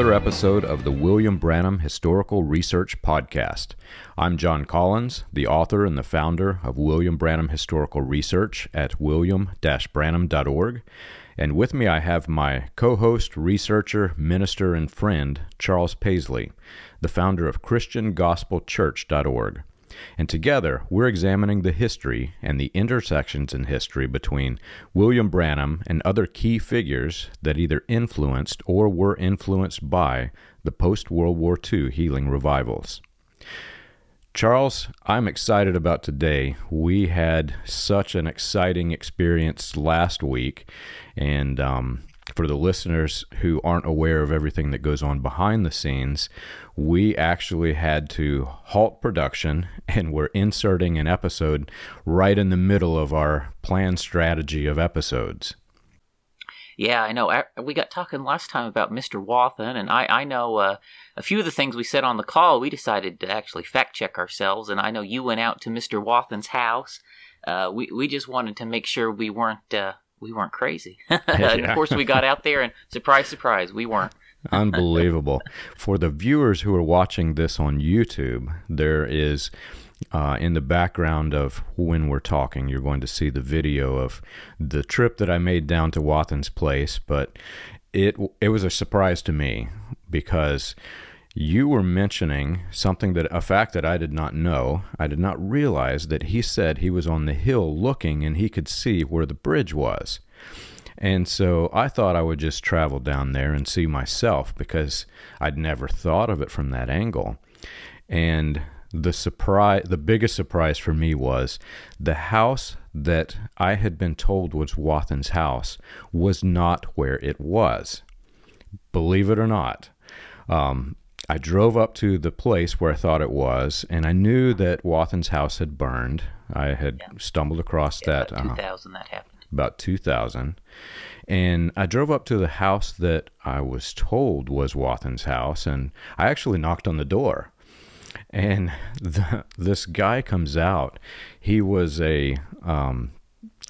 another episode of the William Branham Historical Research Podcast. I'm John Collins, the author and the founder of William Branham Historical Research at william branham.org. And with me, I have my co host, researcher, minister, and friend, Charles Paisley, the founder of ChristianGospelChurch.org. And together, we're examining the history and the intersections in history between William Branham and other key figures that either influenced or were influenced by the post World War II healing revivals. Charles, I'm excited about today. We had such an exciting experience last week, and um, for the listeners who aren't aware of everything that goes on behind the scenes, we actually had to halt production and we're inserting an episode right in the middle of our planned strategy of episodes. Yeah, I know. We got talking last time about Mr. Wathen, and I, I know uh, a few of the things we said on the call. We decided to actually fact check ourselves, and I know you went out to Mr. Wathen's house. Uh, we we just wanted to make sure we weren't uh, we weren't crazy. and of course, we got out there, and surprise, surprise, we weren't. Unbelievable. For the viewers who are watching this on YouTube, there is uh, in the background of when we're talking, you're going to see the video of the trip that I made down to Wathen's place. But it it was a surprise to me because you were mentioning something that a fact that I did not know. I did not realize that he said he was on the hill looking and he could see where the bridge was. And so I thought I would just travel down there and see myself because I'd never thought of it from that angle. And the surprise the biggest surprise for me was the house that I had been told was Wathen's house was not where it was. Believe it or not. Um, I drove up to the place where I thought it was, and I knew that Wathen's house had burned. I had yeah. stumbled across yeah, that. About uh, 2000 uh, that happened. About 2000. And I drove up to the house that I was told was Wathen's house, and I actually knocked on the door. And the, this guy comes out. He was a, um,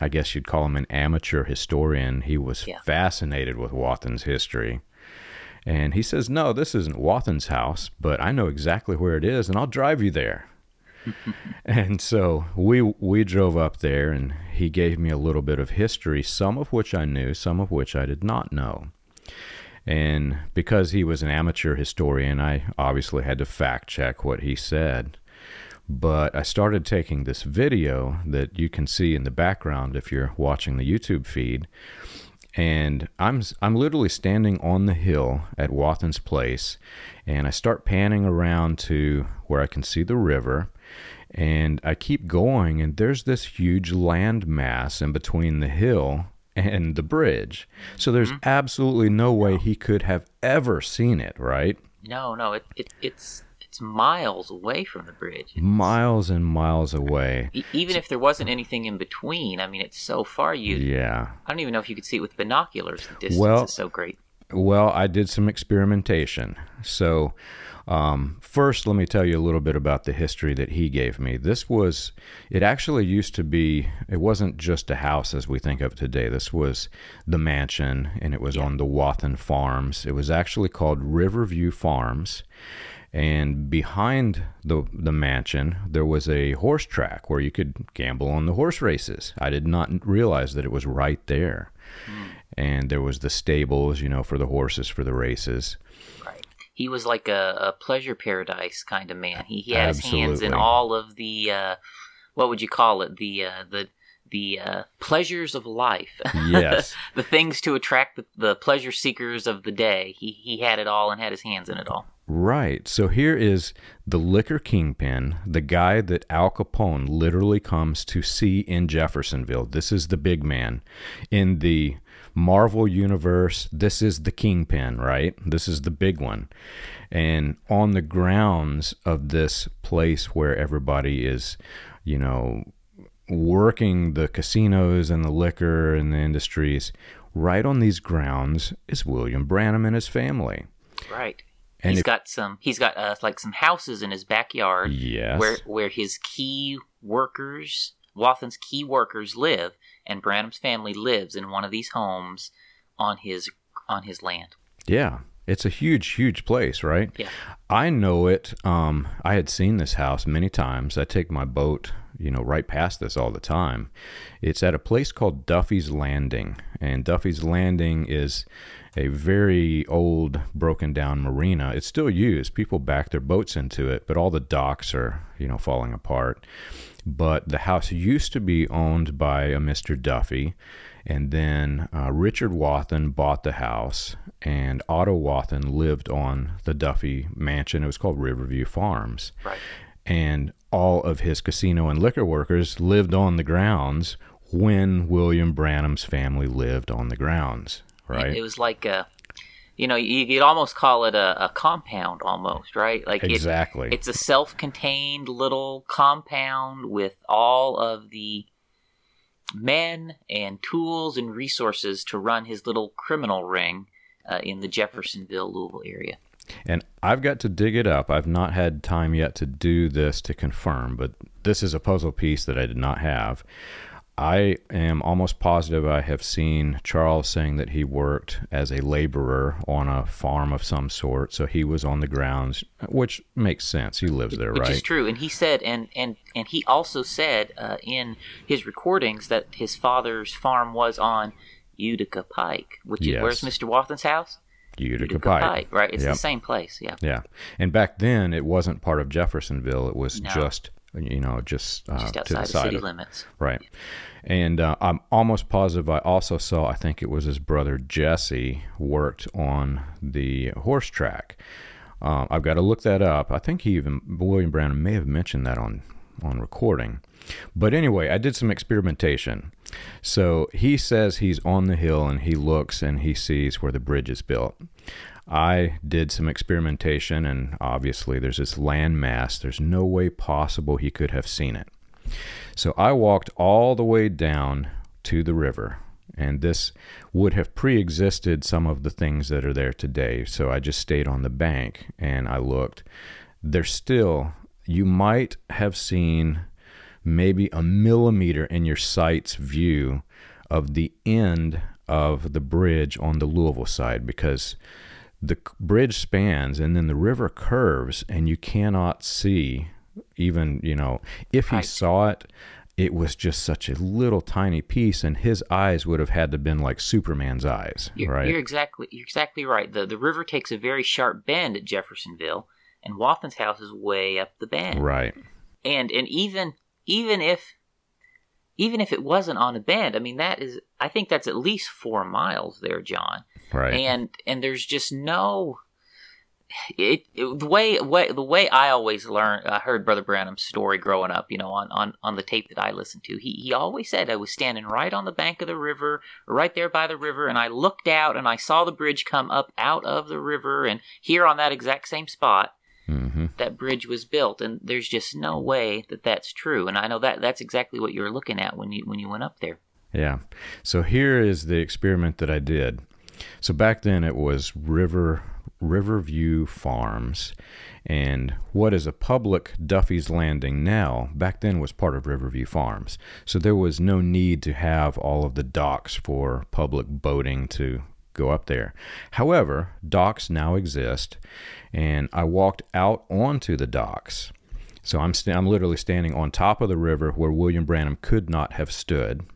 I guess you'd call him an amateur historian. He was yeah. fascinated with Wathen's history. And he says, No, this isn't Wathen's house, but I know exactly where it is, and I'll drive you there. and so we we drove up there and he gave me a little bit of history, some of which I knew, some of which I did not know. And because he was an amateur historian, I obviously had to fact check what he said. But I started taking this video that you can see in the background if you're watching the YouTube feed and I'm I'm literally standing on the hill at Wathen's place, and I start panning around to where I can see the river, and I keep going, and there's this huge land mass in between the hill and the bridge. So there's mm-hmm. absolutely no way he could have ever seen it, right? No, no, it, it it's it's miles away from the bridge. Miles and miles away. even if there wasn't anything in between, I mean, it's so far. You yeah. I don't even know if you could see it with binoculars. The distance well, is so great. Well, I did some experimentation. So, um, first, let me tell you a little bit about the history that he gave me. This was, it actually used to be, it wasn't just a house as we think of today. This was the mansion, and it was yeah. on the Wathen Farms. It was actually called Riverview Farms and behind the the mansion there was a horse track where you could gamble on the horse races. I did not realize that it was right there. Mm. And there was the stables, you know, for the horses for the races. Right. He was like a, a pleasure paradise kind of man. He, he had Absolutely. his hands in all of the uh, what would you call it? The uh, the the uh, pleasures of life. Yes. the things to attract the, the pleasure seekers of the day. He he had it all and had his hands in it all. Right. So here is the liquor kingpin, the guy that Al Capone literally comes to see in Jeffersonville. This is the big man. In the Marvel universe, this is the kingpin, right? This is the big one. And on the grounds of this place where everybody is, you know, working the casinos and the liquor and the industries, right on these grounds is William Branham and his family. Right. And he's if, got some. He's got uh, like some houses in his backyard. Yes. Where where his key workers, Wathen's key workers, live, and Branham's family lives in one of these homes on his on his land. Yeah, It's a huge, huge place, right? Yeah. I know it. Um, I had seen this house many times. I take my boat, you know, right past this all the time. It's at a place called Duffy's Landing, and Duffy's Landing is a very old, broken down marina. It's still used. People back their boats into it, but all the docks are, you know, falling apart. But the house used to be owned by a Mr. Duffy, and then uh, Richard Wathen bought the house, and Otto Wathen lived on the Duffy mansion. It was called Riverview Farms. Right. And all of his casino and liquor workers lived on the grounds when William Branham's family lived on the grounds, right? It was like a, you know, you could almost call it a, a compound, almost, right? Like it- exactly. it's a self-contained little compound with all of the men and tools and resources to run his little criminal ring uh, in the Jeffersonville, Louisville area. And I've got to dig it up. I've not had time yet to do this to confirm, but this is a puzzle piece that I did not have. I am almost positive I have seen Charles saying that he worked as a laborer on a farm of some sort. So he was on the grounds, which makes sense. He lives there, which right? is true. And he said, and and and he also said uh, in his recordings that his father's farm was on Utica Pike, which Yes. is where's Mr. Wathen's house? Utica, Pike. right? It's Yep. the same place. Yeah. Yeah. And back then, it wasn't part of Jeffersonville. It was No. just, you know, just, uh, Just to outside the the city limits. Right. And uh, I'm almost positive I also saw, I think it was his brother Jesse worked on the horse track. Um, I've got to look that up. I think he even, William Branham may have mentioned that on, on recording. But anyway, I did some experimentation. So he says he's on the hill and he looks and he sees where the bridge is built. I did some experimentation, and obviously, there's this land mass. There's no way possible he could have seen it. So I walked all the way down to the river, and this would have pre existed some of the things that are there today. So I just stayed on the bank and I looked. There's still, you might have seen maybe a millimeter in your sight's view of the end of the bridge on the Louisville side because the bridge spans and then the river curves and you cannot see even you know if he Right. saw it it was just such a little tiny piece and his eyes would have had to been like superman's eyes You're, right you're exactly you're exactly right. The the river takes a very sharp bend at Jeffersonville, and Wathen's house is way up the bend. right And and even even if even if it wasn't on a bend, I mean that is I think that's at least four miles there, John. right And and there's just no it, it the way, way the way I always learned I heard Brother Branham's story growing up, you know, on, on, on the tape that I listened to. He he always said I was standing right on the bank of the river, right there by the river, and I looked out and I saw the bridge come up out of the river and here on that exact same spot hmm that bridge was built and there's just no way that that's true and i know that that's exactly what you were looking at when you when you went up there Yeah. So here is the experiment that I did. So back then it was River Riverview Farms, and what is a public Duffy's Landing now, back then was part of Riverview Farms. So there was no need to have all of the docks for public boating to go up there. However, docks now exist, and I walked out onto the docks. So I'm st- I'm literally standing on top of the river where William Branham could not have stood.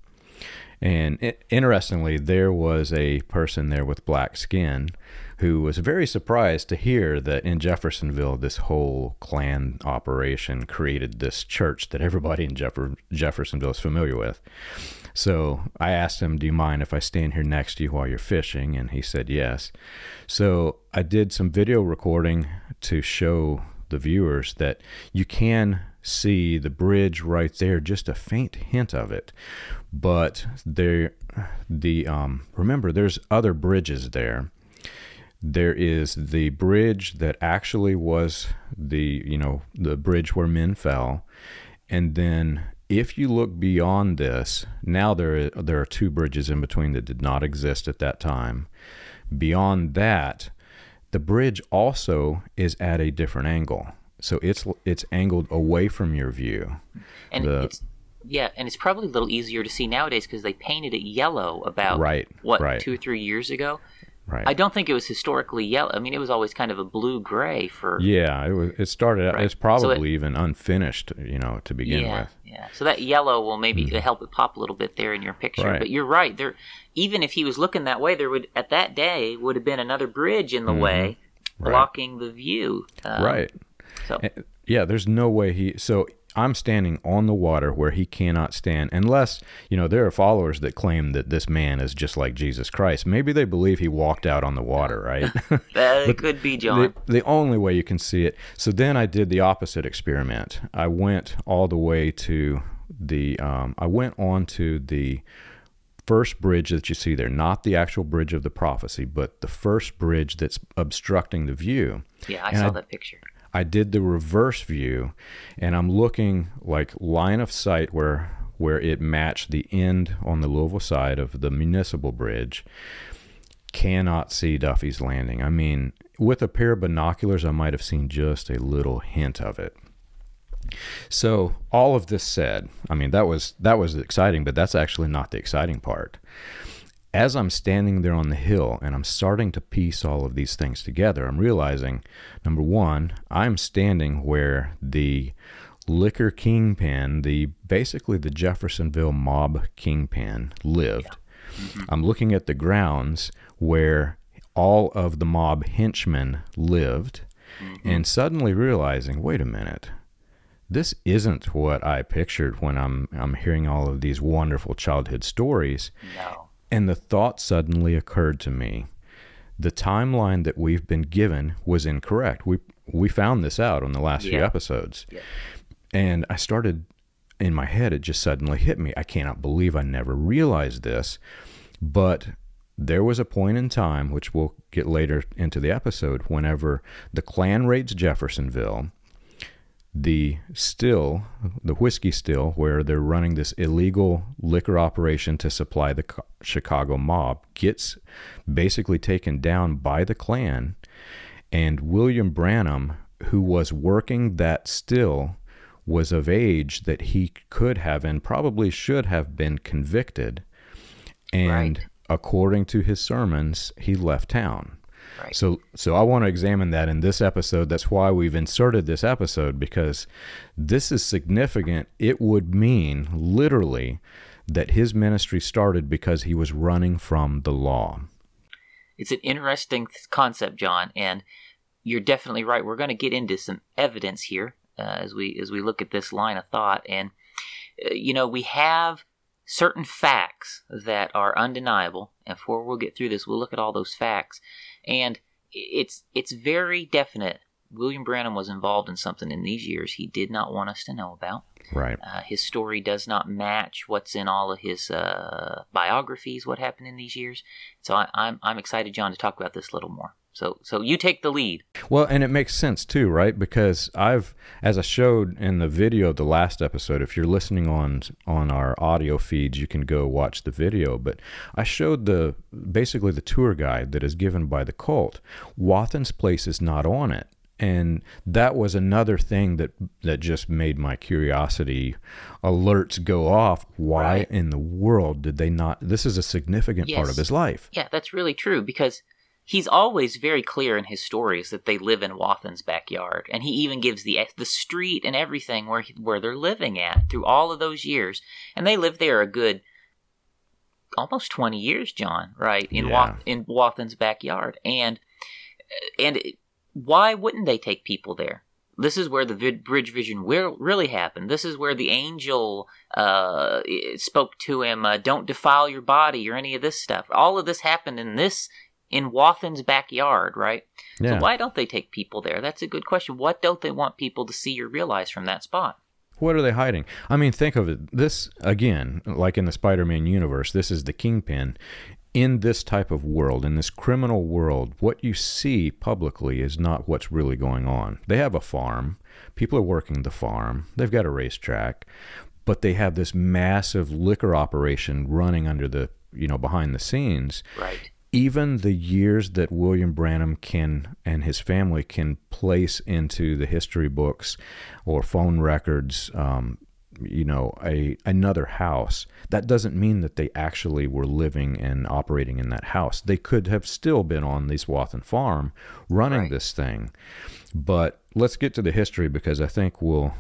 And i interestingly, there was a person there with black skin who was very surprised to hear that in Jeffersonville, this whole Klan operation created this church that everybody in Jeffer- Jeffersonville is familiar with. So I asked him, Do you mind if I stand here next to you while you're fishing? And he said yes. So I did some video recording to show the viewers that you can see the bridge right there, just a faint hint of it. But there, the um, remember, there's other bridges there. There is the bridge that actually was the you know the bridge where men fell, and then if you look beyond this, now there there are two bridges in between that did not exist at that time. Beyond that, the bridge also is at a different angle, so it's it's angled away from your view. and The- it's yeah and it's probably a little easier to see nowadays because they painted it yellow about Right, what right. two or three years ago Right. I don't think it was historically yellow. I mean, it was always kind of a blue gray for. Yeah, it was. It started out. Right. It's So probably it- even unfinished, you know, to begin yeah, with. Yeah. So that yellow will maybe help it pop a little bit there in your picture. Right. But you're right. There, even if he was looking that way, there would at that day would have been another bridge in the way, Mm-hmm. Right. blocking the view. Um, right. So Eh, Yeah, there's no way he. So I'm standing on the water where he cannot stand, unless you know there are followers that claim that this man is just like Jesus Christ. Maybe they believe he walked out on the water, right? that it could be John. the, the only way you can see it. So then I did the opposite experiment. I went all the way to the. Um, I went on to the first bridge that you see there, not the actual bridge of the prophecy, but the first bridge that's obstructing the view. yeah, I and saw I- that picture. I did the reverse view, and I'm looking like line of sight where where it matched the end on the Louisville side of the municipal bridge. Cannot see Duffy's Landing. I mean, with a pair of binoculars, I might have seen just a little hint of it. So all of this said, I mean that was that was exciting, but that's actually not the exciting part as I'm standing there on the hill and I'm starting to piece all of these things together, I'm realizing number one, I'm standing where the liquor kingpin, the basically the Jeffersonville mob kingpin lived. I'm looking at the grounds where all of the mob henchmen lived mm-hmm. and suddenly realizing, wait a minute. This isn't what I pictured when I'm I'm hearing all of these wonderful childhood stories. No. And the thought suddenly occurred to me. The timeline that we've been given was incorrect. We we found this out on the last few episodes. Yeah. And I started in my head it just suddenly hit me. I cannot believe I never realized this. But there was a point in time which we'll get later into the episode whenever the Klan raids Jeffersonville the still, the whiskey still, where they're running this illegal liquor operation to supply the Chicago mob, gets basically taken down by the Klan. And William Branham, who was working that still, was of age that he could have and probably should have been convicted. And Right. according to his sermons, he left town. Right. So, so I want to examine that in this episode. That's why we've inserted this episode because this is significant. It would mean literally that his ministry started because he was running from the law. It's an interesting th- concept, John, and you're definitely right. We're going to get into some evidence here uh, as we as we look at this line of thought, and uh, you know we have certain facts that are undeniable. And before we'll get through this, we'll look at all those facts, and it's it's very definite. William Branham was involved in something in these years he did not want us to know about. Right. Uh, his story does not match what's in all of his uh, biographies. What happened in these years? So I, I'm I'm excited, John, to talk about this a little more. So so you take the lead. Well, and it makes sense too, right? Because I've, as I showed in the video of the last episode, if you're listening on on our audio feeds, you can go watch the video. But I showed the basically the tour guide that is given by the cult. Wathen's place is not on it, and that was another thing that that just made my curiosity alerts go off. Why Right. in the world did they not? This is a significant part of his life. Yeah, that's really true because he's always very clear in his stories that they live in Wathen's backyard, and he even gives the the street and everything where where they're living at through all of those years, and they lived there a good almost twenty years, John. Right in Yeah. Wath, in Wathen's backyard, and and why wouldn't they take people there? This is where the vid- bridge vision will really happened. This is where the angel uh, spoke to him. Uh, Don't defile your body or any of this stuff. All of this happened in this in Wathen's backyard, right? Yeah. So why don't they take people there? That's a good question. What don't they want people to see or realize from that spot? What are they hiding? I mean, think of it. This, again, like in the Spider Man universe, this is the kingpin. In this type of world, in this criminal world, what you see publicly is not what's really going on. They have a farm, people are working the farm, they've got a racetrack, but they have this massive liquor operation running under the, you know, behind the scenes Right. Even the years that William Branham can and his family can place into the history books or phone records, um, you know, a another house, that doesn't mean that they actually were living and operating in that house. They could have still been on this Wathen farm running Right. this thing. But let's get to the history because I think we'll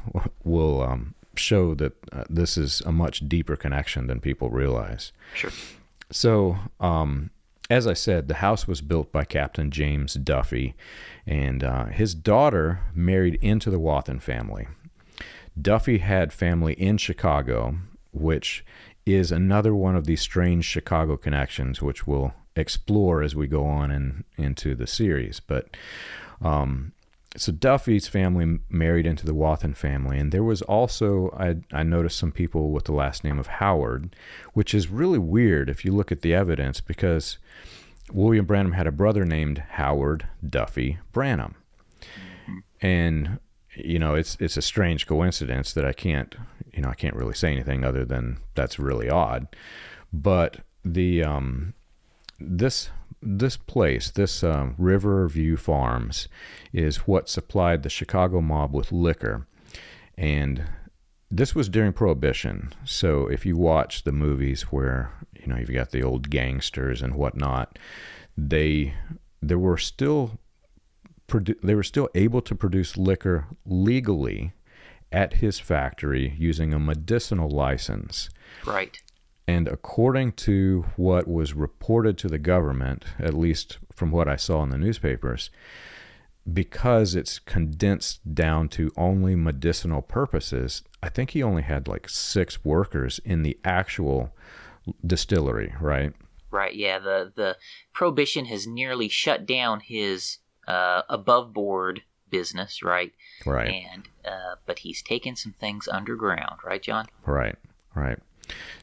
we'll um, show that uh, this is a much deeper connection than people realize. Sure. So, um, as I said, the house was built by Captain James Duffy, and uh, his daughter married into the Wathen family. Duffy had family in Chicago, which is another one of these strange Chicago connections, which we'll explore as we go on in, into the series. But um, so Duffy's family married into the Wathen family, and there was also I, I noticed some people with the last name of Howard, which is really weird if you look at the evidence because William Branham had a brother named Howard Duffy Branham, and you know it's it's a strange coincidence that I can't you know I can't really say anything other than that's really odd, but the um, this this place, this um, Riverview Farms, is what supplied the Chicago mob with liquor, and this was during Prohibition. So if you watch the movies where you know you've got the old gangsters and whatnot, they there were still they were still able to produce liquor legally at his factory using a medicinal license. Right. And according to what was reported to the government, at least from what I saw in the newspapers, because it's condensed down to only medicinal purposes, I think he only had like six workers in the actual distillery, right? Right. Yeah. The the prohibition has nearly shut down his uh, above board business. Right. Right. And uh, but he's taken some things underground. Right, John. Right, right.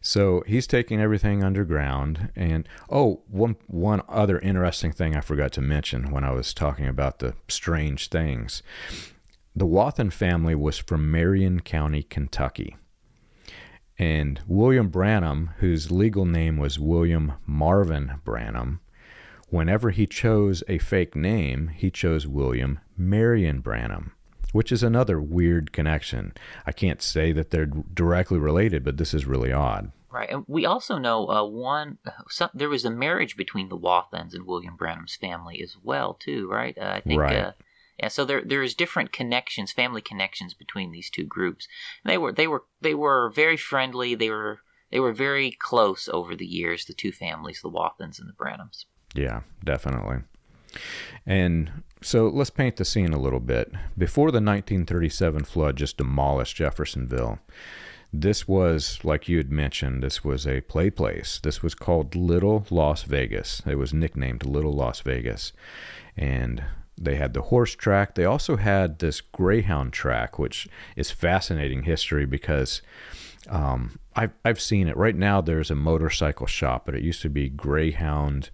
So he's taking everything underground, and oh, one one other interesting thing I forgot to mention when I was talking about the strange things. The Wathen family was from Marion County, Kentucky. And William Branham, whose legal name was William Marvin Branham, whenever he chose a fake name, he chose William Marion Branham, which is another weird connection. I can't say that they're directly related, but this is really odd. Right, and we also know uh, one. Some, there was a marriage between the Wathens and William Branham's family as well, too. Right, uh, I think. Right. Uh, yeah, so there there is different connections, family connections between these two groups. And they were they were they were very friendly. They were they were very close over the years. The two families, the Wathens and the Branhams. Yeah, definitely. And so let's paint the scene a little bit. Before the 1937 flood just demolished Jeffersonville, this was, like you had mentioned, this was a play place. This was called Little Las Vegas. It was nicknamed Little Las Vegas. And they had the horse track. They also had this greyhound track, which is fascinating history because um, I've, I've seen it. Right now, there's a motorcycle shop, but it used to be Greyhound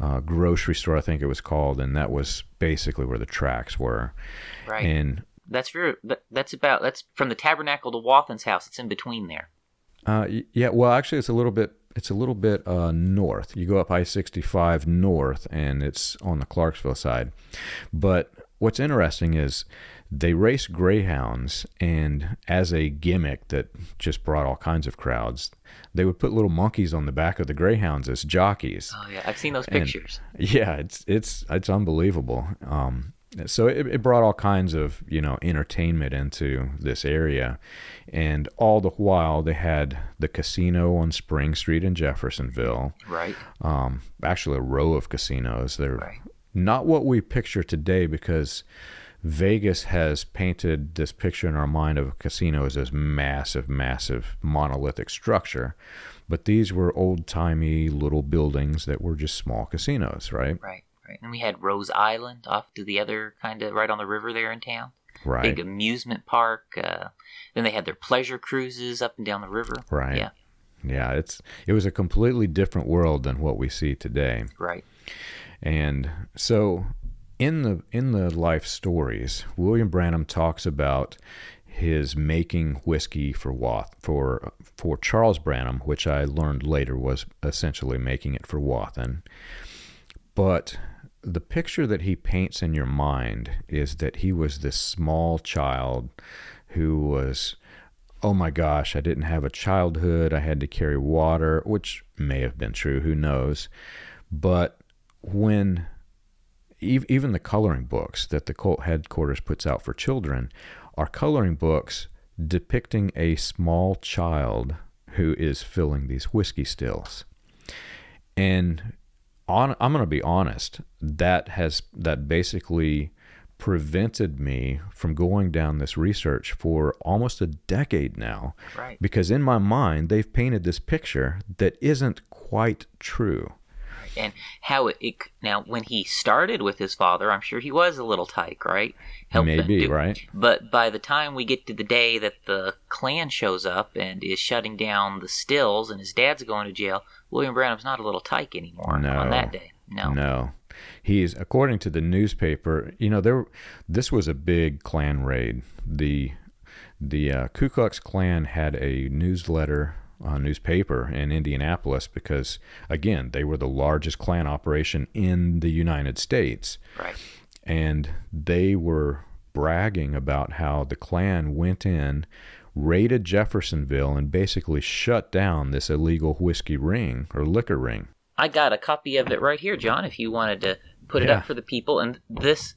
uh, Grocery Store, I think it was called, and that was basically where the tracks were. Right. And that's very. That's about. That's from the Tabernacle to Wathen's house. It's in between there. Uh, yeah, well, actually, it's a little bit. It's a little bit uh, north. You go up I sixty five north, and it's on the Clarksville side. But what's interesting is they race greyhounds, and as a gimmick that just brought all kinds of crowds, they would put little monkeys on the back of the greyhounds as jockeys. Oh yeah, I've seen those And- pictures. Yeah, it's it's it's unbelievable. Um, so it, it brought all kinds of you know entertainment into this area, and all the while they had the casino on Spring Street in Jeffersonville. right. Um, actually, a row of casinos. They're Right. not what we picture today because Vegas has painted this picture in our mind of a casino as this massive, massive monolithic structure. But these were old timey little buildings that were just small casinos, right? Right. Right. And we had Rose Island off to the other kind of right on the river there in town. Right. Big amusement park. Uh, then they had their pleasure cruises up and down the river. Right. Yeah. Yeah, it's it was a completely different world than what we see today. Right. And so in the in the life stories, William Branham talks about his making whiskey for Wath for for Charles Branham, which I learned later was essentially making it for Wathen. But the picture that he paints in your mind is that he was this small child who was oh my gosh, I didn't have a childhood. I had to carry water, which may have been true. Who knows? But when even the coloring books that the cult headquarters puts out for children are coloring books depicting a small child who is filling these whiskey stills. And on, I'm going to be honest, that has that basically prevented me from going down this research for almost a decade now. Right. Because in my mind, they've painted this picture that isn't quite true and how it, it, now when he started with his father i'm sure he was a little tyke right? Helped maybe right. But by the time we get to the day that the klan shows up and is shutting down the stills and his dad's going to jail william branham's not a little tyke anymore no, on that day. No. No. He's according to the newspaper you know there this was a big klan raid. The the uh, ku klux klan had a newsletter uh, newspaper in Indianapolis because, again, they were the largest Klan operation in the United States. Right. And they were bragging about how the Klan went in, raided Jeffersonville, and basically shut down this illegal whiskey ring or liquor ring. I got a copy of it right here, John, if you wanted to put it up for the people. And this,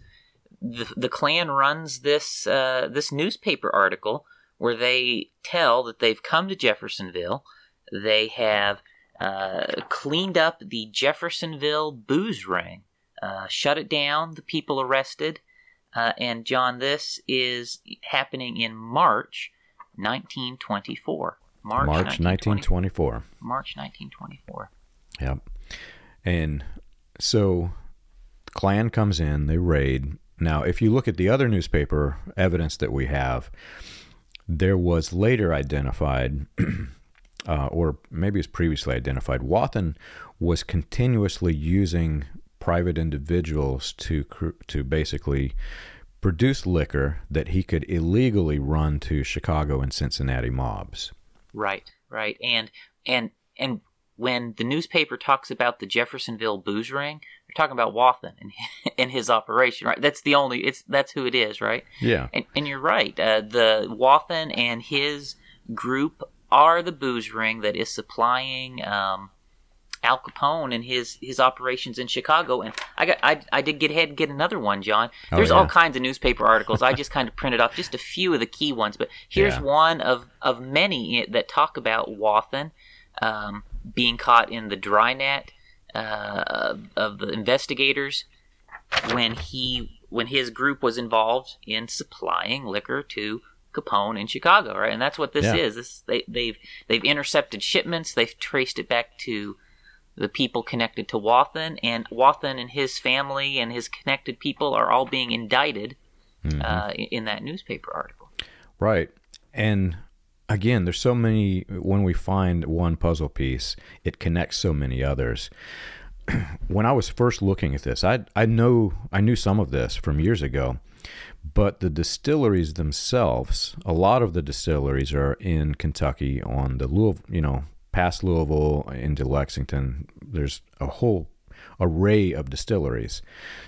the, the Klan runs this, uh, this newspaper article where they tell that they've come to Jeffersonville. They have uh, cleaned up the Jeffersonville booze ring, uh, shut it down, the people arrested. Uh, and John, this is happening in March 1924. March, March 1924. March 1924. Yep. And so Klan comes in, they raid. Now, if you look at the other newspaper evidence that we have, there was later identified, uh, or maybe it's previously identified, Wathen was continuously using private individuals to to basically produce liquor that he could illegally run to Chicago and Cincinnati mobs. Right, right, and and and when the newspaper talks about the Jeffersonville booze ring, they're talking about Wathen and, and his operation, right? That's the only it's that's who it is, right? Yeah. And, and you're right. Uh, the Wathen and his group are the booze ring that is supplying um, Al Capone and his his operations in Chicago. And I got I, I did get ahead and get another one, John. Oh, There's oh, yeah. all kinds of newspaper articles. I just kind of printed off just a few of the key ones, but here's yeah. one of of many that talk about Wathen. Um, being caught in the dry net uh, of the investigators when he when his group was involved in supplying liquor to Capone in Chicago, right? And that's what this yeah. is. This they, they've they've intercepted shipments. They've traced it back to the people connected to Wathen, and Wathen and his family and his connected people are all being indicted mm-hmm. uh, in that newspaper article. Right, and again, there's so many. When we find one puzzle piece, it connects so many others. when I was first looking at this, I I know I knew some of this from years ago, but the distilleries themselves, a lot of the distilleries are in Kentucky on the Louisville, you know, past Louisville into Lexington. There's a whole array of distilleries.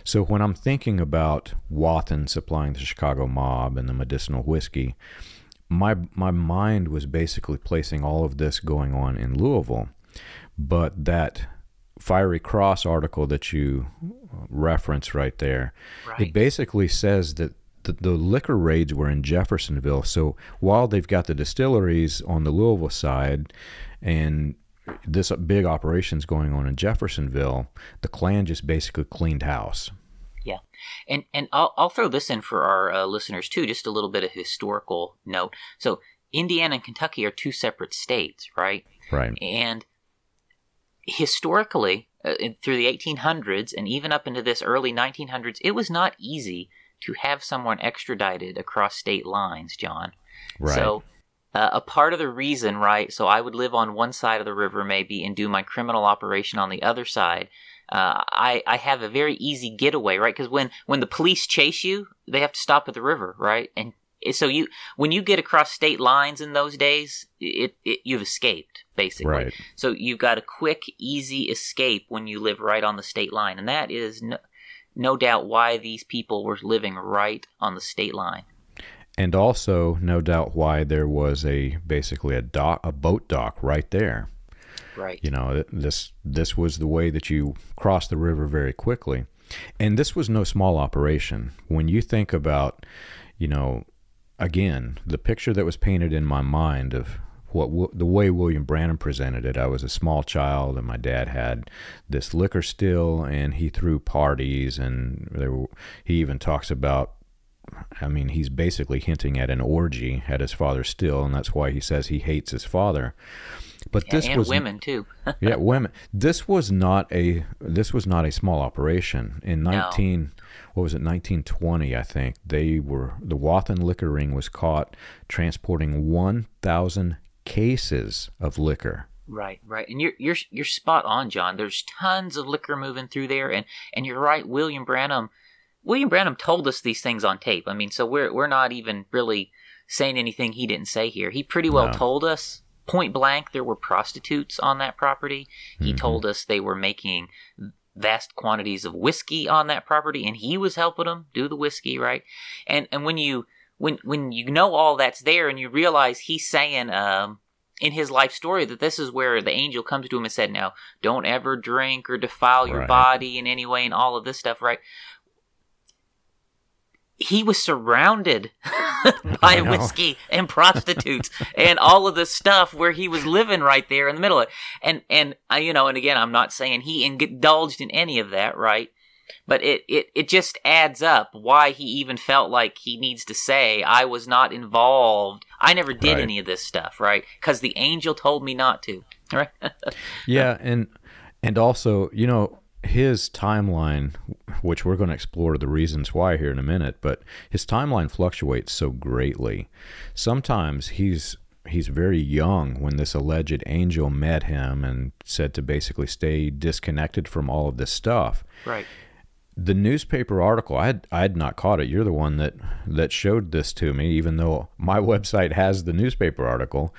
So when I'm thinking about Wathen supplying the Chicago mob and the medicinal whiskey, my my mind was basically placing all of this going on in Louisville, but that fiery cross article that you uh, reference right there, right. it basically says that the, the liquor raids were in Jeffersonville. So while they've got the distilleries on the Louisville side, and this big operations going on in Jeffersonville, the Klan just basically cleaned house. Yeah, and and I'll I'll throw this in for our uh, listeners too, just a little bit of historical note. So Indiana and Kentucky are two separate states, right? Right. And historically, uh, through the 1800s and even up into this early 1900s, it was not easy to have someone extradited across state lines, John. Right. So. Uh, a part of the reason, right? So I would live on one side of the river maybe and do my criminal operation on the other side uh, I I have a very easy getaway, right? Because when when the police chase you, they have to stop at the river, right? And so you when you get across state lines in those days, it, it you've escaped basically. Right. So you've got a quick, easy escape when you live right on the state line, and that is no, no doubt why these people were living right on the state line. and also no doubt why there was a basically a dock a boat dock right there Right. you know this this was the way that you crossed the river very quickly and this was no small operation when you think about you know again the picture that was painted in my mind of what the way William Branham presented it I was a small child and my dad had this liquor still and he threw parties and were, he even talks about I mean, he's basically hinting at an orgy at his father's still, and that's why he says he hates his father. But Yeah, this and was women too. yeah, women. This was not a this was not a small operation. In No. nineteen, what was it, nineteen twenty? I think they were the Wathen liquor ring was caught transporting one thousand cases of liquor. Right, right, and you're you're you're spot on, John. There's tons of liquor moving through there, and and you're right. William Branham, William Branham told us these things on tape. I mean, so we're we're not even really saying anything he didn't say here. He pretty well No. told us point blank there were prostitutes on that property. He Mhm. told us they were making vast quantities of whiskey on that property, and he was helping them do the whiskey, right? And and when you when when you know all that's there, and you realize he's saying um in his life story that this is where the angel comes to him and said, "Now, don't ever drink or defile your Right. body in any way," and all of this stuff, right? He was surrounded by whiskey and prostitutes and all of this stuff where he was living right there in the middle of it. And and I, you know, and again, I'm not saying he indulged in any of that, right? But it, it, it just adds up why he even felt like he needs to say, I was not involved. I never did Right. any of this stuff, right? Because the angel told me not to, right? Yeah, and and also, you know, his timeline, which we're going to explore the reasons why here in a minute, but his timeline fluctuates so greatly. Sometimes he's he's very young when this alleged angel met him and said to basically stay disconnected from all of this stuff. right. The newspaper article, I had, I had not caught it. You're the one that that showed this to me, even though my website has the newspaper article.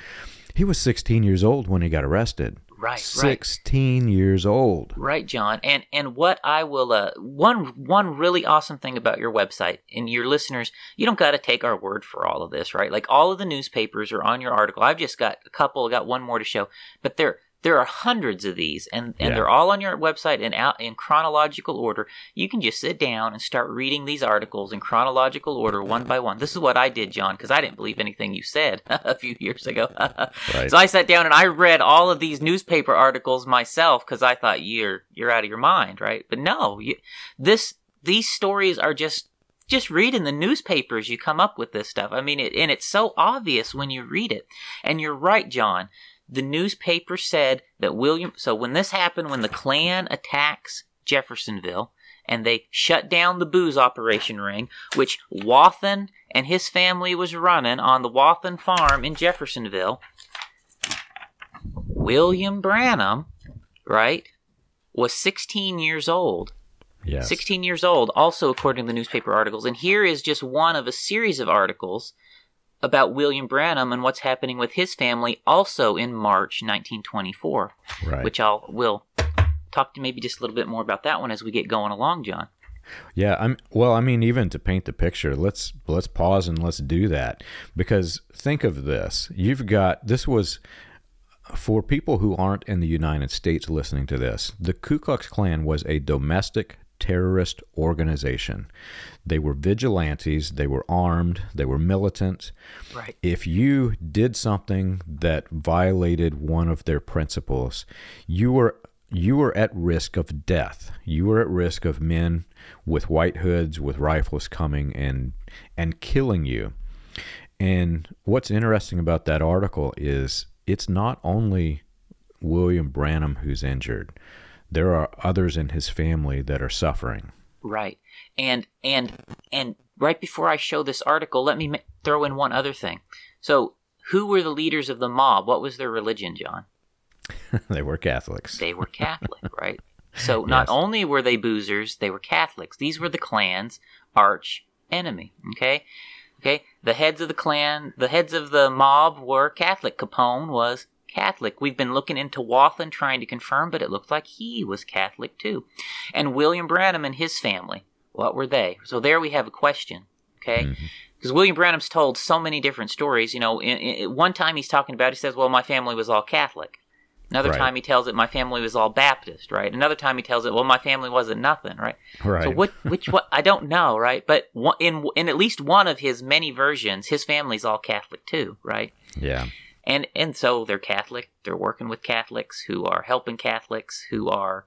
He was 16 years old when he got arrested. Right, right. 16 years old. Right, John. And and what I will uh one one really awesome thing about your website and your listeners, you don't got to take our word for all of this, right? Like all of the newspapers are on your article. I've just got a couple, got one more to show, but there there are hundreds of these and and Yeah. they're all on your website and out in chronological order. You can just sit down and start reading these articles in chronological order one by one. This is what I did, John, because I didn't believe anything you said a few years ago. Right. So I sat down and I read all of these newspaper articles myself because I thought you're you're out of your mind, right? But no, you, this these stories are just just reading the newspapers. You come up with this stuff. I mean, it, and it's so obvious when you read it. And you're right, John. The newspaper said that William. So when this happened, when the Klan attacks Jeffersonville and they shut down the booze operation ring, which Wathen and his family was running on the Wathen farm in Jeffersonville. William Branham, right, was 16 years old. yes. 16 years old, also according to the newspaper articles. And here is just one of a series of articles about William Branham and what's happening with his family also in March 1924, Right. which I'll will talk to maybe just a little bit more about that one as we get going along, John. Yeah, I'm well, I mean even to paint the picture, let's let's pause and let's do that because think of this. You've got this was for people who aren't in the United States listening to this. The Ku Klux Klan was a domestic terrorist organization. They were vigilantes, they were armed, they were militant. Right. If you did something that violated one of their principles, you were you were at risk of death. You were at risk of men with white hoods with rifles coming and and killing you. And what's interesting about that article is it's not only William Branham who's injured. There are others in his family that are suffering. Right. And and and right before I show this article, let me ma- throw in one other thing. So, who were the leaders of the mob? What was their religion, John? they were Catholics. They were Catholic, right? So not Yes. only were they boozers, they were Catholics. These were the Klan's arch enemy. Okay, okay. The heads of the clan, the heads of the mob were Catholic. Capone was Catholic. We've been looking into Wathen trying to confirm, but it looked like he was Catholic too. And William Branham and his family, what were they? So there we have a question. Okay. Mhm. Because William Branham's told so many different stories. You know, in, in, one time he's talking about, he says, well, my family was all Catholic. Another Right. time he tells it, my family was all Baptist, right? Another time he tells it, well, my family wasn't nothing, right? Right. So what, which, what, I don't know, right? But one, in, in at least one of his many versions, his family's all Catholic too, right? yeah. And and so they're Catholic. They're working with Catholics who are helping Catholics who are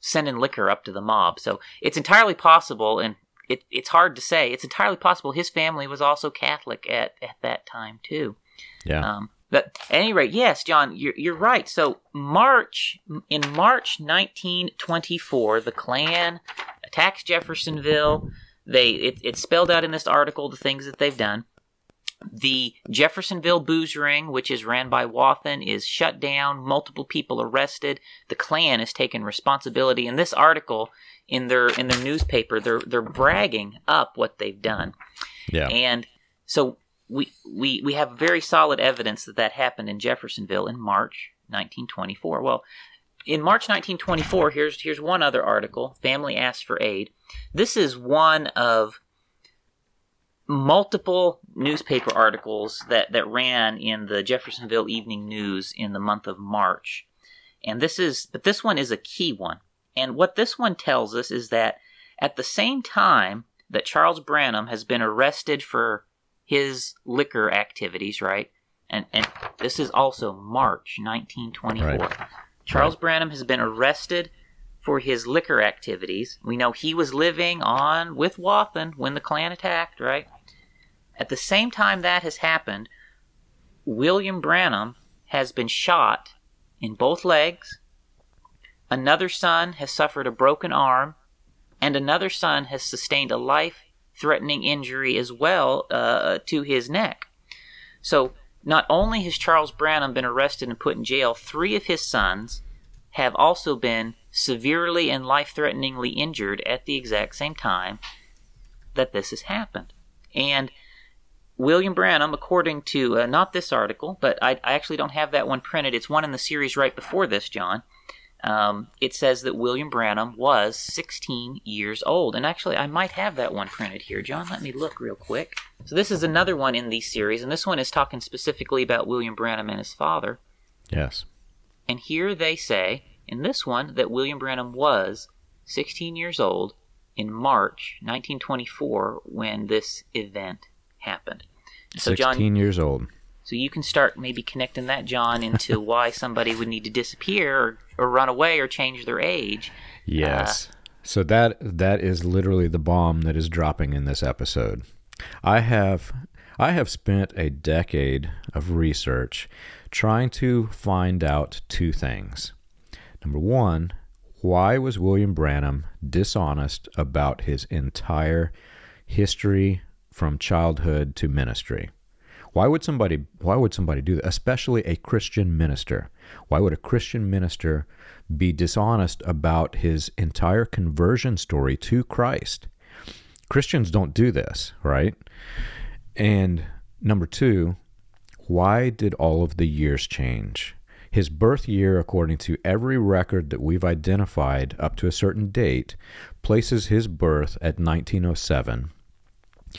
sending liquor up to the mob. So it's entirely possible, and it, it's hard to say. It's entirely possible his family was also Catholic at at that time too. Yeah. Um, but at any rate, yes, John, you're you're right. So March in March 1924, the Klan attacks Jeffersonville. They it, it's spelled out in this article the things that they've done. The Jeffersonville booze ring, which is ran by Wathen, is shut down. Multiple people arrested. The Klan has taken responsibility. In this article, in their in their newspaper, they're they're bragging up what they've done. yeah. And so we, we, we have very solid evidence that that happened in Jeffersonville in March 1924. Well, in March 1924, here's, here's one other article Family Asked for Aid. This is one of multiple newspaper articles that, that ran in the Jeffersonville Evening News in the month of March. And this is, but this one is a key one. And what this one tells us is that at the same time that Charles Branham has been arrested for his liquor activities, right? And and this is also March 1924. Right. Charles Branham has been arrested for his liquor activities. We know he was living on with Wathen when the Klan attacked, right? At the same time that has happened, William Branham has been shot in both legs. Another son has suffered a broken arm, and another son has sustained a life threatening injury as well uh, to his neck. So, not only has Charles Branham been arrested and put in jail, three of his sons have also been severely and life threateningly injured at the exact same time that this has happened. And William Branham, according to uh, not this article, but I, I actually don't have that one printed. It's one in the series right before this, John. Um, it says that William Branham was 16 years old. And actually, I might have that one printed here, John. Let me look real quick. So, this is another one in the series, and this one is talking specifically about William Branham and his father. Yes. And here they say, in this one, that William Branham was 16 years old in March 1924 when this event happened. So, 16 John, years old. so you can start maybe connecting that, John, into why somebody would need to disappear or, or run away or change their age. Yes. Uh, so that that is literally the bomb that is dropping in this episode. I have I have spent a decade of research trying to find out two things. Number 1, why was William Branham dishonest about his entire history from childhood to ministry? Why would somebody why would somebody do that? Especially a Christian minister. Why would a Christian minister be dishonest about his entire conversion story to Christ? Christians don't do this, right? And number 2, why did all of the years change? His birth year, according to every record that we've identified up to a certain date, places his birth at 1907.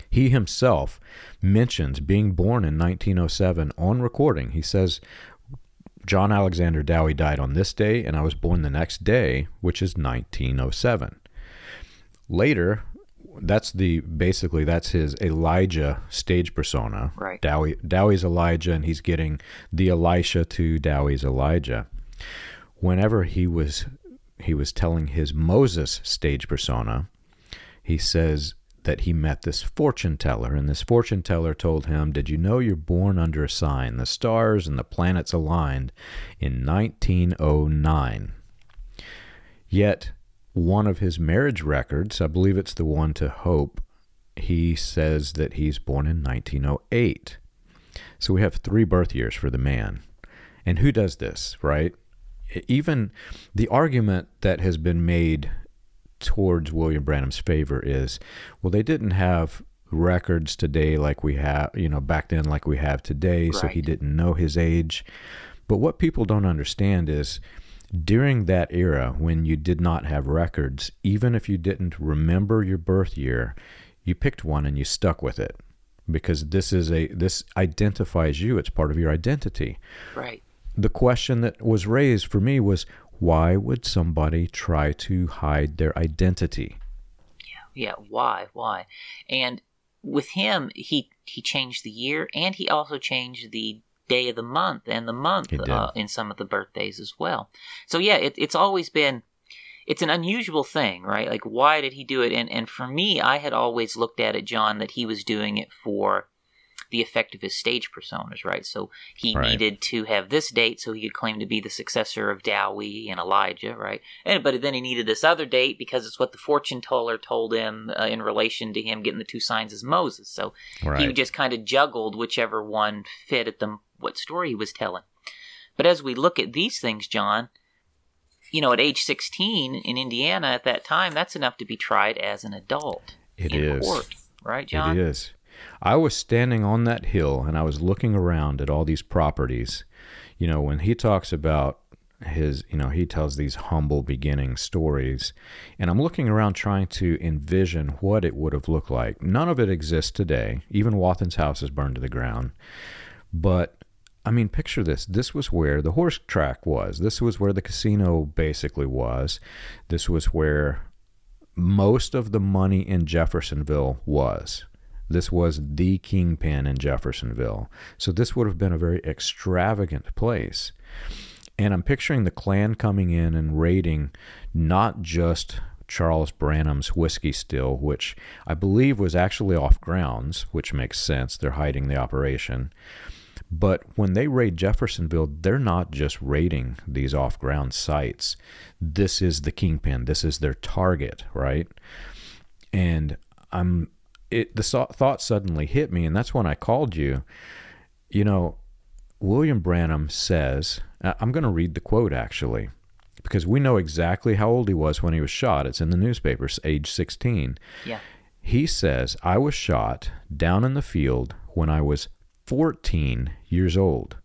He himself mentions being born in 1907 on recording. He says, John Alexander Dowie died on this day, and I was born the next day, which is 1907. Later, that's the basically that's his Elijah stage persona. Right. Dowie Dowie's Elijah, and he's getting the Elisha to Dowie's Elijah. Whenever he was he was telling his Moses stage persona, he says that he met this fortune teller, and this fortune teller told him, Did you know you're born under a sign? The stars and the planets aligned in 1909. Yet, one of his marriage records, I believe it's the one to Hope, he says that he's born in 1908. So we have three birth years for the man. And who does this, right? Even the argument that has been made towards William Branham's favor is, well, they didn't have records today like we have, you know, back then like we have today, so he didn't know his age. But what people don't understand is during that era when you did not have records, even if you didn't remember your birth year, you picked one and you stuck with it because this is a this identifies you. It's part of your identity. Right. The question that was raised for me was why would somebody try to hide their identity? Yeah, yeah, why? Why? And with him, he he changed the year and he also changed the day of the month and the month uh, in some of the birthdays as well. So yeah, it, it's always been it's an unusual thing, right? Like why did he do it? And and for me, I had always looked at it, John, that he was doing it for the effect of his stage personas, right? So he right. needed to have this date so he could claim to be the successor of Dowie and Elijah, right? And but then he needed this other date because it's what the fortune teller told him uh, in relation to him getting the two signs as Moses. So right. he just kind of juggled whichever one fit at the what story he was telling. But as we look at these things, John, you know, at age 16 in Indiana at that time, that's enough to be tried as an adult it in is. court, right, John? It is. I was standing on that hill and I was looking around at all these properties. You know, when he talks about his, you know, he tells these humble beginning stories, and I'm looking around trying to envision what it would have looked like. None of it exists today. Even Wathen's house is burned to the ground. But I mean, picture this. This was where the horse track was. This was where the casino basically was. This was where most of the money in Jeffersonville was. This was the kingpin in Jeffersonville. So this would have been a very extravagant place. And I'm picturing the Klan coming in and raiding not just Charles Branham's whiskey still, which I believe was actually off grounds, which makes sense. They're hiding the operation. But when they raid Jeffersonville, they're not just raiding these off ground sites. This is the kingpin, this is their target, right? And I'm it the thought suddenly hit me, and that's when I called you. You know, William Branham says, uh, I'm going to read the quote actually, because we know exactly how old he was when he was shot. It's in the newspapers, age 16. Yeah. He says, I was shot down in the field when I was 14 years old.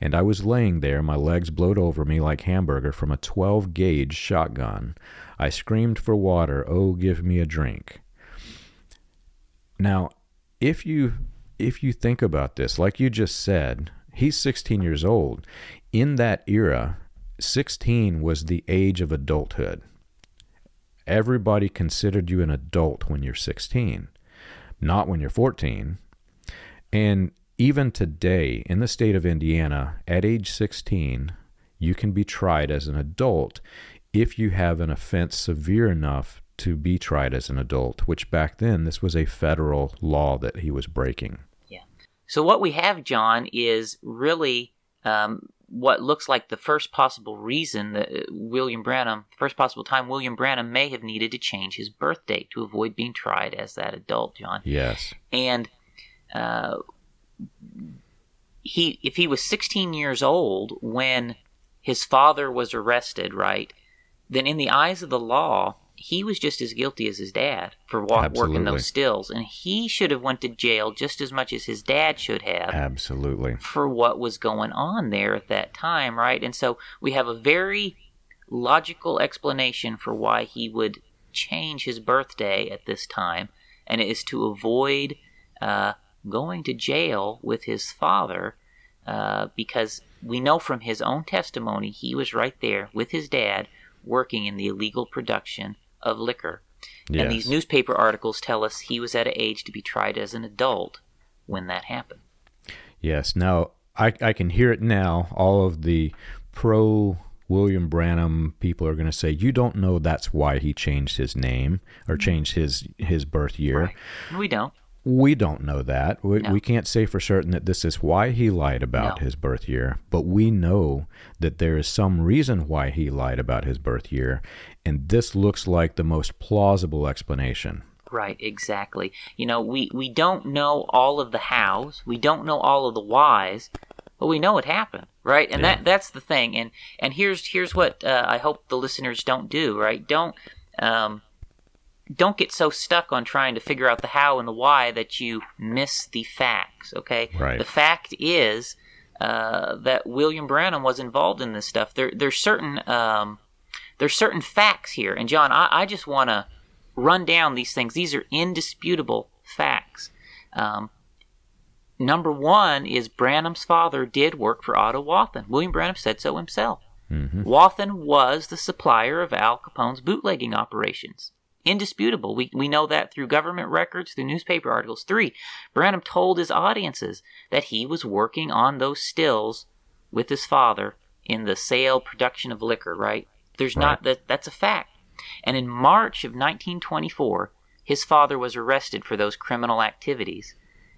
And I was laying there, my legs blowed over me like hamburger from a 12 gauge shotgun. I screamed for water, oh, give me a drink. Now, if you if you think about this, like you just said, he's 16 years old. In that era, 16 was the age of adulthood. Everybody considered you an adult when you're 16, not when you're 14. And even today, in the state of Indiana, at age 16, you can be tried as an adult if you have an offense severe enough to be tried as an adult, which back then this was a federal law that he was breaking. Yeah. So what we have, John, is really um, what looks like the first possible reason that uh, William Branham, first possible time William Branham may have needed to change his birth date to avoid being tried as that adult, John. Yes. And uh, he, if he was 16 years old when his father was arrested, right? Then in the eyes of the law, he was just as guilty as his dad for wa- working those stills, and he should have went to jail just as much as his dad should have. Absolutely. For what was going on there at that time, right? And so we have a very logical explanation for why he would change his birthday at this time, and it is to avoid uh, going to jail with his father, uh, because we know from his own testimony he was right there with his dad working in the illegal production of liquor. Yes. And these newspaper articles tell us he was at an age to be tried as an adult when that happened. Yes. Now, I, I can hear it now. All of the pro William Branham people are going to say, you don't know that's why he changed his name or mm-hmm. changed his, his birth year. Right. We don't. We don't know that. We, no. we can't say for certain that this is why he lied about no. his birth year, but we know that there is some reason why he lied about his birth year, and this looks like the most plausible explanation. Right, exactly. You know, we, we don't know all of the hows, we don't know all of the whys, but we know it happened, right? And yeah. that that's the thing. And and here's here's what uh, I hope the listeners don't do, right? Don't um, don't get so stuck on trying to figure out the how and the why that you miss the facts. Okay, right. The fact is uh, that William Branham was involved in this stuff. There, there's certain um, there's certain facts here, and John, I, I just want to run down these things. These are indisputable facts. Um, number one is Branham's father did work for Otto Wathen. William Branham said so himself. Mm-hmm. Wathen was the supplier of Al Capone's bootlegging operations. Indisputable. We, we know that through government records, through newspaper articles. Three, Branham told his audiences that he was working on those stills with his father in the sale production of liquor, right? There's Right. not that that's a fact. And in March of 1924, his father was arrested for those criminal activities.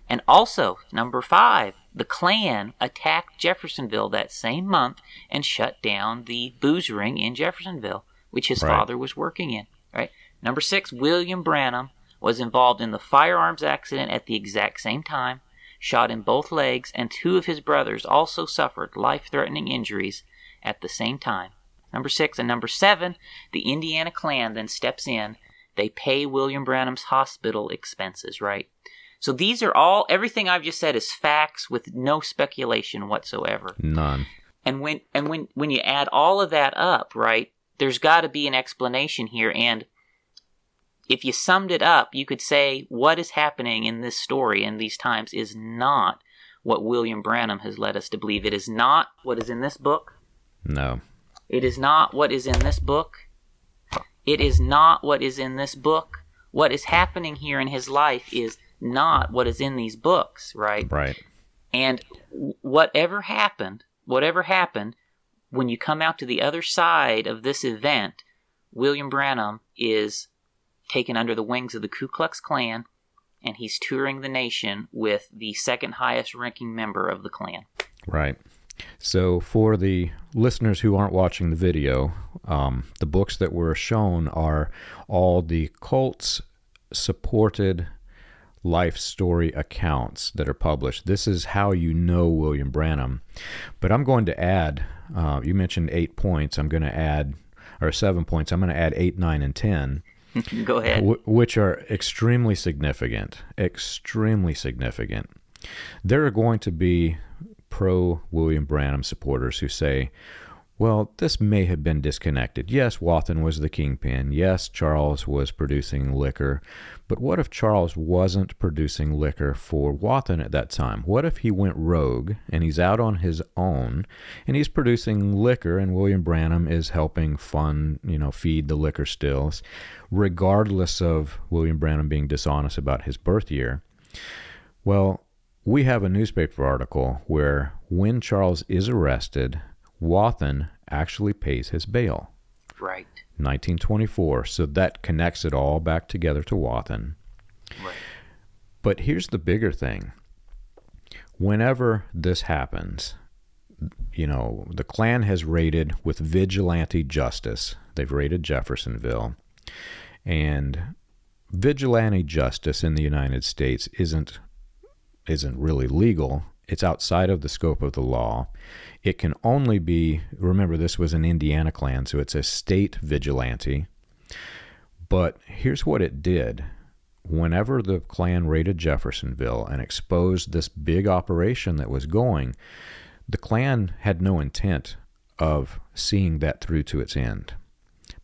And also, number five, the Klan attacked Jeffersonville that same month and shut down the booze ring in Jeffersonville, which his Right. father was working in. Right. Number six, William Branham was involved in the firearms accident at the exact same time, shot in both legs, and two of his brothers also suffered life-threatening injuries at the same time. Number six and number seven, the Indiana Klan then steps in. They pay William Branham's hospital expenses, right? So these are all, everything I've just said is facts with no speculation whatsoever. None. And when, and when, when you add all of that up, right, there's got to be an explanation here. And if you summed it up, you could say what is happening in this story in these times is not what William Branham has led us to believe. It is not what is in this book. No. It is not what is in this book. It is not what is in this book. What is happening here in his life is not what is in these books, right? Right. And whatever happened, whatever happened, when you come out to the other side of this event, William Branham is taken under the wings of the Ku Klux Klan and he's touring the nation with the second highest ranking member of the Klan. Right. So, for the listeners who aren't watching the video, um, the books that were shown are all the cults supported life story accounts that are published. This is how you know William Branham. But I'm going to add, uh, you mentioned eight points. I'm going to add, or seven points. I'm going to add eight, nine, and 10 Go ahead. wh- which are extremely significant. Extremely significant. There are going to be pro William Branham supporters who say, well, this may have been disconnected. Yes, Wathen was the kingpin. Yes, Charles was producing liquor. But what if Charles wasn't producing liquor for Wathen at that time? What if he went rogue and he's out on his own and he's producing liquor and William Branham is helping fund, you know, feed the liquor stills, regardless of William Branham being dishonest about his birth year? Well, we have a newspaper article where when Charles is arrested, Wathen actually pays his bail. Right. 1924. So that connects it all back together to Wathen. Right. But here's the bigger thing. Whenever this happens, you know, the Klan has raided with vigilante justice. They've raided Jeffersonville. And vigilante justice in the United States isn't isn't really legal. It's outside of the scope of the law. It can only be remember this was an Indiana Klan, so it's a state vigilante. But here's what it did. Whenever the Klan raided Jeffersonville and exposed this big operation that was going, the Klan had no intent of seeing that through to its end.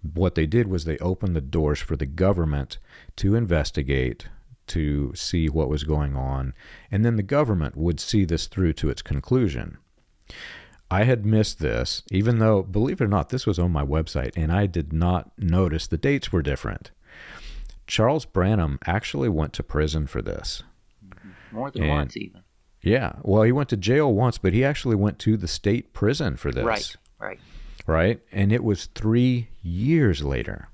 What they did was they opened the doors for the government to investigate, to see what was going on, and then the government would see this through to its conclusion. I had missed this, even though, believe it or not, this was on my website, and I did not notice the dates were different. Charles Branham actually went to prison for this. More than And- once, even. Yeah, well, he went to jail once, but he actually went to the state prison for this. Right. Right. right? And it was three years later.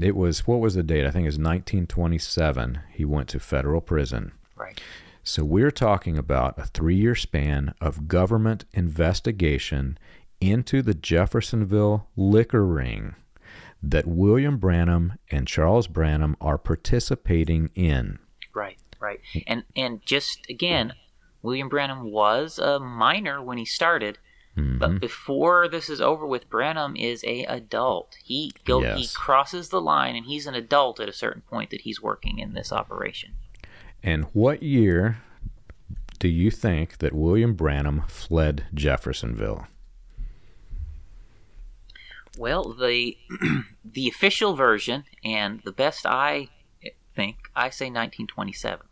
It was what was the date? I think it was 1927. He went to federal prison. Right. So we're talking about a three-year span of government investigation into the Jeffersonville liquor ring that William Branham and Charles Branham are participating in. Right. Right. And and just again, William Branham was a minor when he started, Mm-hmm. but before this is over with, Branham is a adult. He go he crosses the line, and he's an adult at a certain point that he's working in this operation. And what year do you think that William Branham fled Jeffersonville? Well, the the official version and the best I think I say 1927.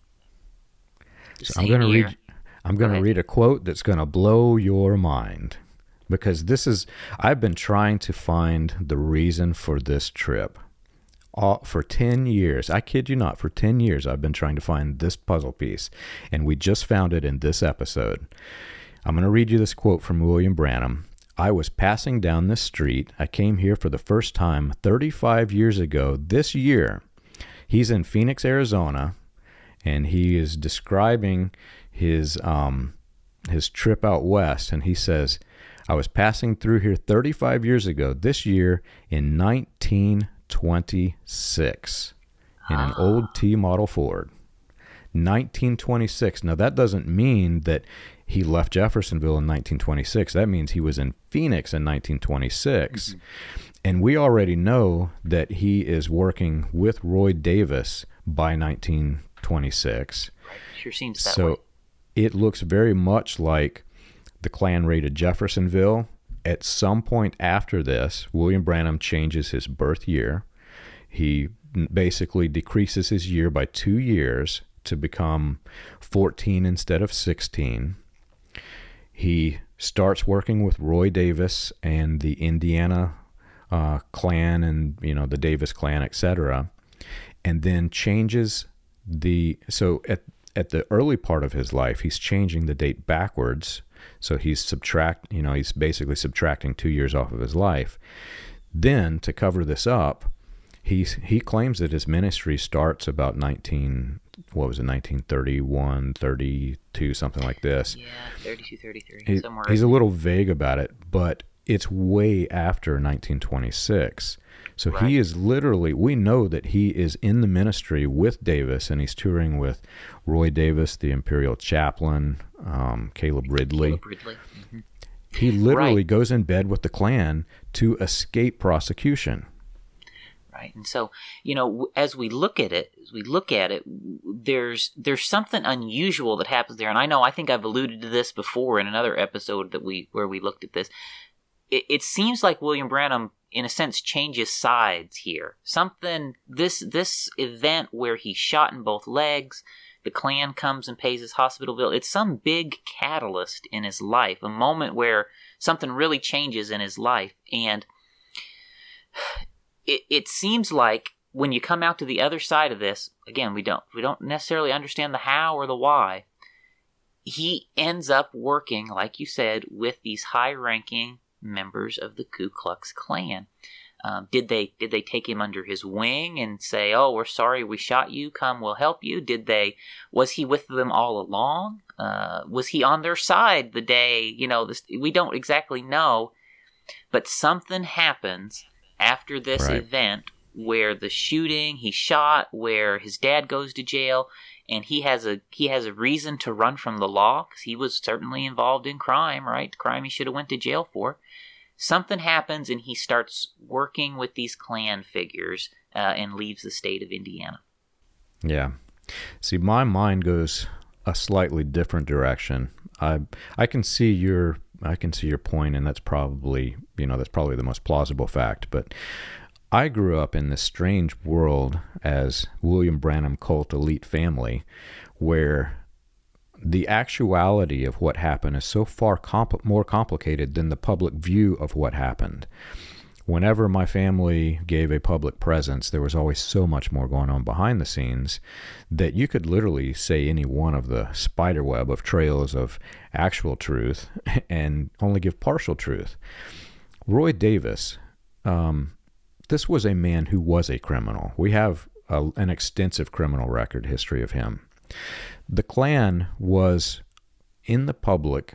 So I'm going to read. I'm going to read a quote that's going to blow your mind because this is. I've been trying to find the reason for this trip. All, for 10 years, I kid you not, for 10 years, I've been trying to find this puzzle piece, and we just found it in this episode. I'm going to read you this quote from William Branham. I was passing down this street. I came here for the first time 35 years ago this year. He's in Phoenix, Arizona, and he is describing his um, his trip out west, and he says, "I was passing through here 35 years ago this year in 1926 in an old ah. T model Ford." 1926. Now that doesn't mean that he left Jeffersonville in 1926. That means he was in Phoenix in 1926. Mm-hmm. And we already know that he is working with Roy Davis by 1926. Sure seems that so way. It looks very much like the Klan raided Jeffersonville. At some point after this, William Branham changes his birth year. He basically decreases his year by two years to become 14 instead of 16. He starts working with Roy Davis and the Indiana uh, Klan and you know the Davis Klan, etc., and then changes the so at at the early part of his life, he's changing the date backwards. So he's subtract, you know, he's basically subtracting two years off of his life. Then to cover this up, he he claims that his ministry starts about 19 what was it 1931 32 something like this yeah 32 33 he, somewhere he's a little vague about it but it's way after 1926 so right. he is literally we know that he is in the ministry with davis and he's touring with roy davis the imperial chaplain um, caleb ridley, caleb ridley. Mm-hmm. he literally right. goes in bed with the klan to escape prosecution right? And so, you know, as we look at it, as we look at it, there's there's something unusual that happens there. And I know I think I've alluded to this before in another episode that we where we looked at this. It, it seems like William Branham, in a sense, changes sides here. Something this this event where he's shot in both legs. The Klan comes and pays his hospital bill. It's some big catalyst in his life, a moment where something really changes in his life. And it, it seems like when you come out to the other side of this, again, we don't we don't necessarily understand the how or the why. He ends up working, like you said, with these high-ranking members of the Ku Klux Klan. Um, did they did they take him under his wing and say, "Oh, we're sorry we shot you. Come, we'll help you"? Did they? Was he with them all along? Uh, was he on their side the day? You know, this, we don't exactly know, but something happens after this right. event where the shooting he shot where his dad goes to jail and he has a he has a reason to run from the law because he was certainly involved in crime right? Crime he should have went to jail for. Something happens and he starts working with these Klan figures uh, and leaves the state of indiana. Yeah. See my mind goes a slightly different direction. I i can see your I can see your point, and that's probably you know that's probably the most plausible fact. But I grew up in this strange world as William Branham cult elite family, where the actuality of what happened is so far more complicated than the public view of what happened whenever my family gave a public presence, there was always so much more going on behind the scenes that you could literally say any one of the spider web of trails of actual truth and only give partial truth. Roy Davis, um, this was a man who was a criminal. We have a, an extensive criminal record history of him. The Klan was in the public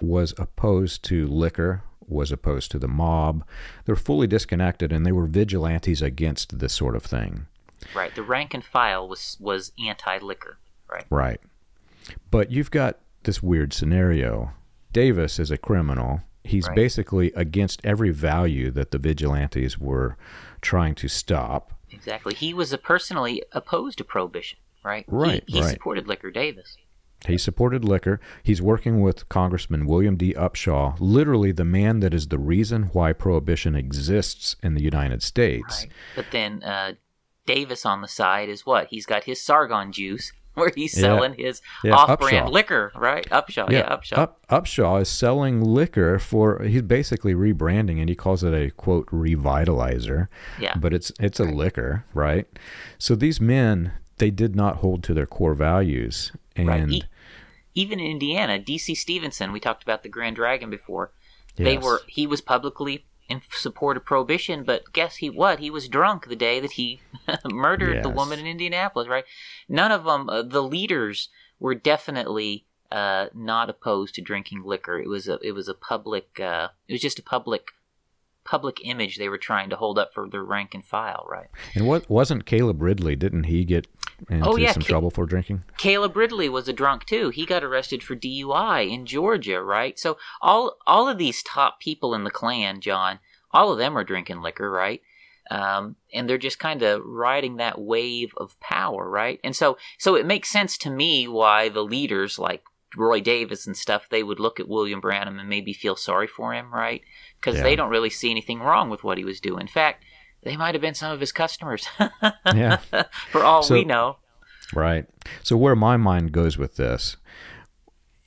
was opposed to liquor, was opposed to the mob. They're fully disconnected, and they were vigilantes against this sort of thing. Right. The rank and file was was anti liquor. Right. Right. But you've got this weird scenario. Davis is a criminal. He's right. basically against every value that the vigilantes were trying to stop. Exactly. He was personally opposed to prohibition. Right. Right. He, he right. supported liquor. Davis. He supported liquor. He's working with Congressman William D. Upshaw, literally the man that is the reason why prohibition exists in the United States. Right. But then uh, Davis on the side is what? He's got his Sargon juice where he's selling yeah. his yeah, off-brand Upshaw. liquor, right? Upshaw, yeah, yeah Upshaw. Up, Upshaw is selling liquor for. He's basically rebranding, and he calls it a quote revitalizer. Yeah, but it's it's a right. liquor, right? So these men, they did not hold to their core values, and right. e- even in Indiana, D.C. Stephenson, we talked about the Grand Dragon before. Yes. They were he was publicly in support of prohibition, but guess he what? He was drunk the day that he murdered yes. the woman in Indianapolis, right? None of them, uh, the leaders, were definitely uh, not opposed to drinking liquor. It was a it was a public uh, it was just a public public image they were trying to hold up for their rank and file, right? And what wasn't Caleb Ridley? Didn't he get into oh, yeah. some Ca- trouble for drinking? Caleb Ridley was a drunk too. He got arrested for DUI in Georgia, right? So all all of these top people in the Klan, John, all of them are drinking liquor, right? Um, and they're just kind of riding that wave of power, right? And so, so it makes sense to me why the leaders like Roy Davis and stuff they would look at William Branham and maybe feel sorry for him, right? Because yeah. they don't really see anything wrong with what he was doing. In fact, they might have been some of his customers. yeah, for all so, we know. Right. So where my mind goes with this,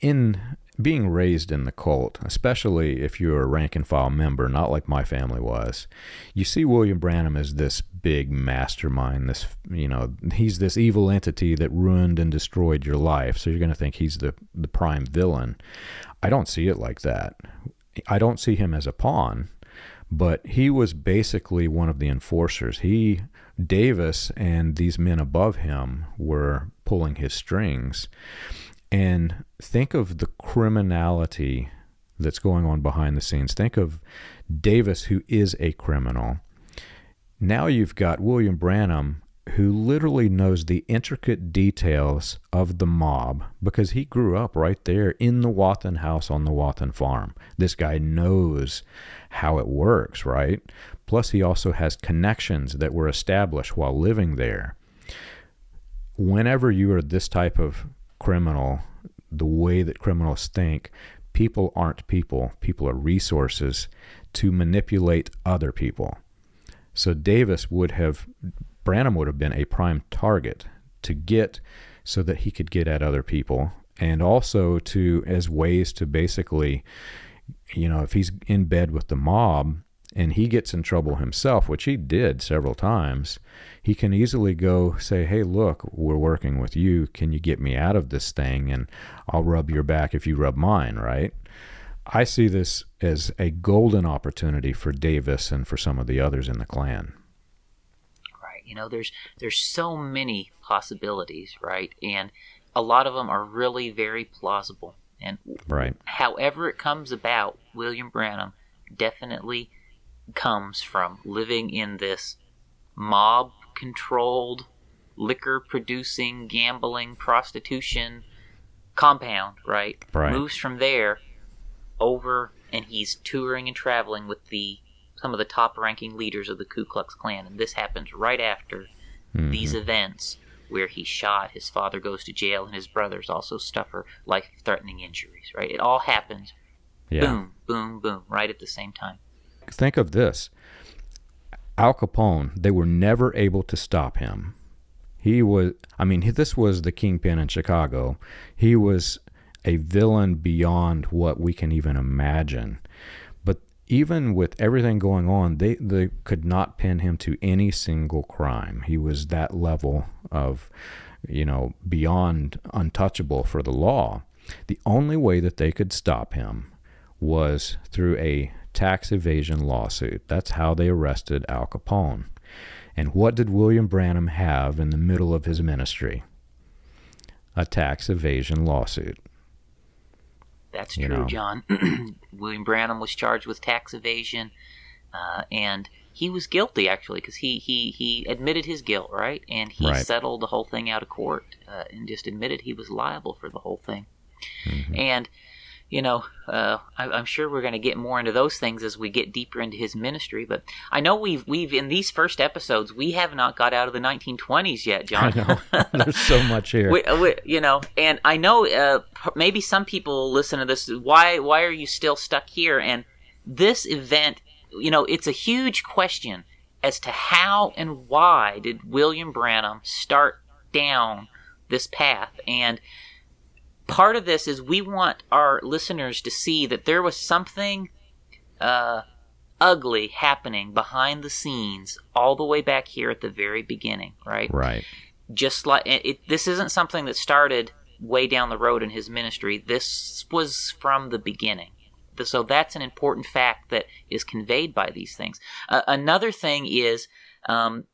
in being raised in the cult, especially if you're a rank and file member, not like my family was, you see William Branham as this big mastermind. This, you know, he's this evil entity that ruined and destroyed your life. So you're going to think he's the the prime villain. I don't see it like that. I don't see him as a pawn, but he was basically one of the enforcers. He Davis and these men above him were pulling his strings. And think of the criminality that's going on behind the scenes. Think of Davis, who is a criminal. Now you've got William Branham, who literally knows the intricate details of the mob because he grew up right there in the Wathen house on the Wathen farm. This guy knows how it works, right? Plus, he also has connections that were established while living there. Whenever you are this type of criminal, the way that criminals think, people aren't people, people are resources to manipulate other people. So Davis would have, Branham would have been a prime target to get so that he could get at other people and also to as ways to basically you know if he's in bed with the mob and he gets in trouble himself, which he did several times, he can easily go say, Hey, look, we're working with you. Can you get me out of this thing? And I'll rub your back if you rub mine, right? I see this as a golden opportunity for Davis and for some of the others in the Klan. You know, there's there's so many possibilities, right? And a lot of them are really very plausible. And right. however it comes about, William Branham definitely comes from living in this mob controlled, liquor producing, gambling, prostitution compound, right? Right. Moves from there over and he's touring and traveling with the some of the top ranking leaders of the Ku Klux Klan and this happens right after mm-hmm. these events where he's shot, his father goes to jail, and his brothers also suffer life threatening injuries, right? It all happens yeah. boom, boom, boom, right at the same time think of this Al Capone, they were never able to stop him. He was, I mean, this was the kingpin in Chicago. He was a villain beyond what we can even imagine. Even with everything going on, they, they could not pin him to any single crime. He was that level of, you know, beyond untouchable for the law. The only way that they could stop him was through a tax evasion lawsuit. That's how they arrested Al Capone. And what did William Branham have in the middle of his ministry? A tax evasion lawsuit. That's true, you know. John. William Branham was charged with tax evasion, uh, and he was guilty actually because he, he he admitted his guilt, right? And he right. settled the whole thing out of court uh, and just admitted he was liable for the whole thing. Mm-hmm. And you know, uh, I, am sure we're going to get more into those things as we get deeper into his ministry. But I know we've we've in these first episodes we have not got out of the 1920s yet, John. I know there's so much here. we, we, you know, and I know uh, maybe some people listen to this. Why why are you still stuck here? And this event, you know, it's a huge question as to how and why did William Branham start down this path and part of this is we want our listeners to see that there was something uh, ugly happening behind the scenes all the way back here at the very beginning, right? Right. Just like it, it, this isn't something that started way down the road in his ministry. This was from the beginning. So that's an important fact that is conveyed by these things. Uh, another thing is um,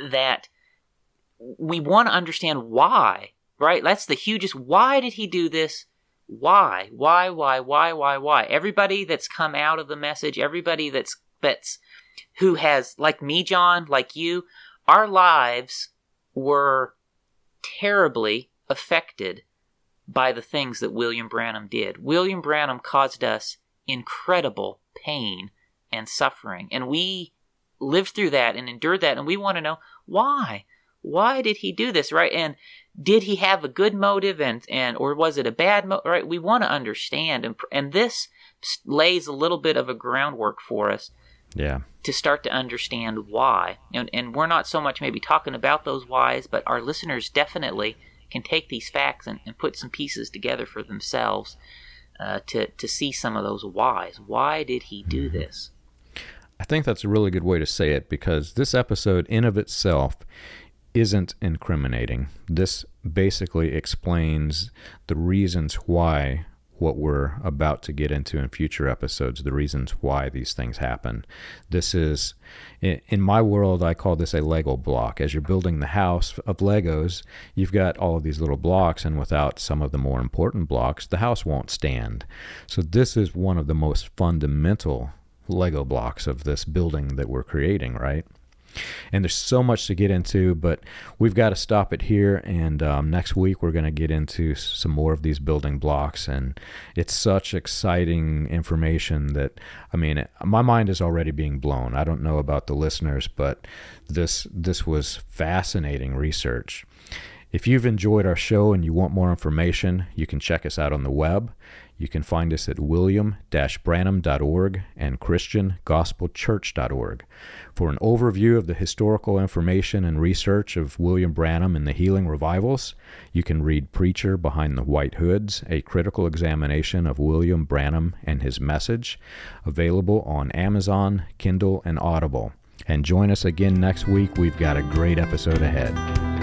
that we want to understand why right? That's the hugest. Why did he do this? Why? Why? Why? Why? Why? Why? Everybody that's come out of the message, everybody that's that's who has like me, John, like you, our lives were terribly affected by the things that William Branham did. William Branham caused us incredible pain and suffering, and we lived through that and endured that, and we want to know why. Why did he do this, right? And did he have a good motive and and or was it a bad motive right? We want to understand and and this lays a little bit of a groundwork for us yeah. to start to understand why. And and we're not so much maybe talking about those whys but our listeners definitely can take these facts and, and put some pieces together for themselves uh, to to see some of those whys. Why did he do mm-hmm. this? I think that's a really good way to say it because this episode, in of itself, isn't incriminating. This basically explains the reasons why what we're about to get into in future episodes, the reasons why these things happen. This is, in my world, I call this a Lego block. As you're building the house of Legos, you've got all of these little blocks, and without some of the more important blocks, the house won't stand. So, this is one of the most fundamental Lego blocks of this building that we're creating, right? And there's so much to get into, but we've got to stop it here. And um, next week, we're going to get into some more of these building blocks. And it's such exciting information that, I mean, my mind is already being blown. I don't know about the listeners, but this, this was fascinating research. If you've enjoyed our show and you want more information, you can check us out on the web. You can find us at william-branham.org and christiangospelchurch.org. For an overview of the historical information and research of William Branham and the healing revivals, you can read Preacher Behind the White Hoods, a critical examination of William Branham and his message, available on Amazon, Kindle, and Audible. And join us again next week. We've got a great episode ahead.